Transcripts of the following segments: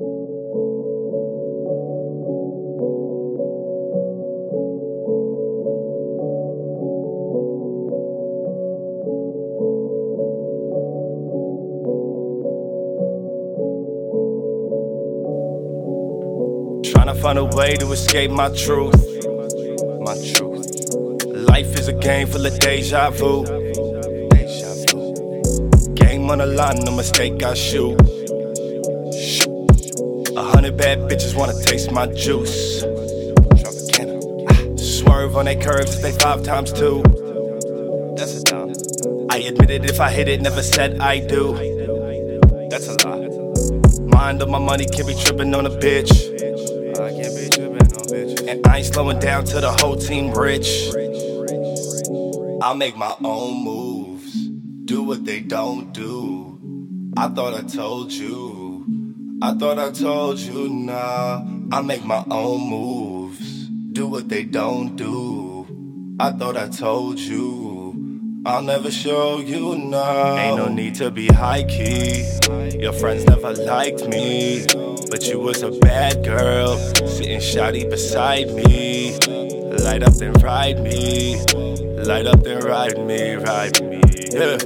Trying to find a way to escape my truth. My truth. Life is a game full of deja vu. Deja vu. Game on the line, no mistake I shoot. Hundred bad bitches wanna taste my juice. Ah, Swerve on they curves if they five times two. That's a dime. I admit it if I hit it, never said I do. That's a lie. Mind on my money, can't be tripping on a bitch. I can't be tripping on. And I ain't slowing down till the whole team rich. I make my own moves, do what they don't do. I thought I told you, I thought I told you, nah. I make my own moves, do what they don't do. I thought I told you. I'll never show you now. Ain't no need to be high key. Your friends never liked me, but you was a bad girl, sitting shoddy beside me. Light up then ride me, light up then ride me, ride me. Yeah.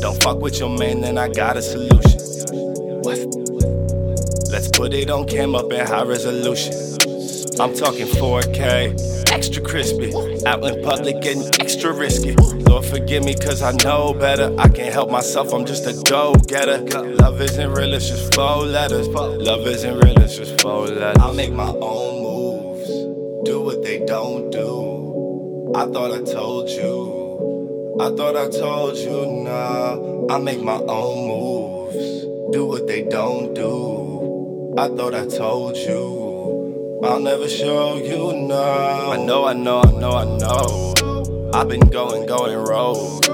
Don't fuck with your man, then I got a solution. Let's put it on cam up in high resolution. I'm talking 4K, extra crispy. Out in public getting extra risky. Lord forgive me, cause I know better. I can't help myself, I'm just a go getter. Love isn't real, it's just four letters. Love isn't real, it's just four letters. I make my own moves, do what they don't do. I thought I told you, I thought I told you, nah. I make my own moves, do what they don't do. I thought I told you. I'll never show you now. I know, I know, I know, I know. I've been going, going rogue.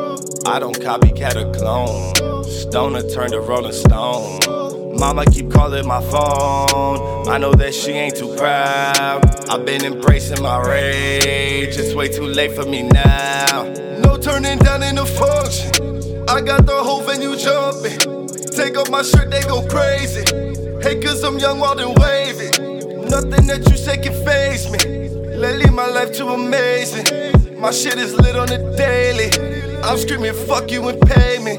I don't copycat or clone. Stoner turned to Rolling Stone. Mama keep calling my phone. I know that she ain't too proud. I've been embracing my rage. It's way too late for me now. No turning down in the function. I got the whole venue jumping. Take off my shirt, they go crazy. Hey, cause I'm young, wild and wavy. Nothing that you say can faze me. Lately, my life too amazing. My shit is lit on the daily. I'm screaming, fuck you and pay me.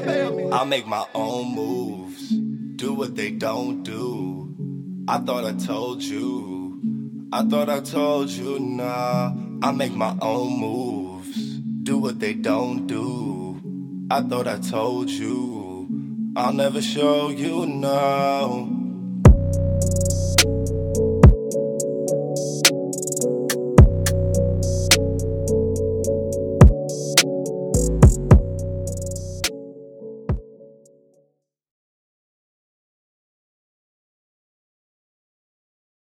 I make my own moves, do what they don't do. I thought I told you, I thought I told you, nah. I make my own moves, do what they don't do. I thought I told you, I'll never show you now.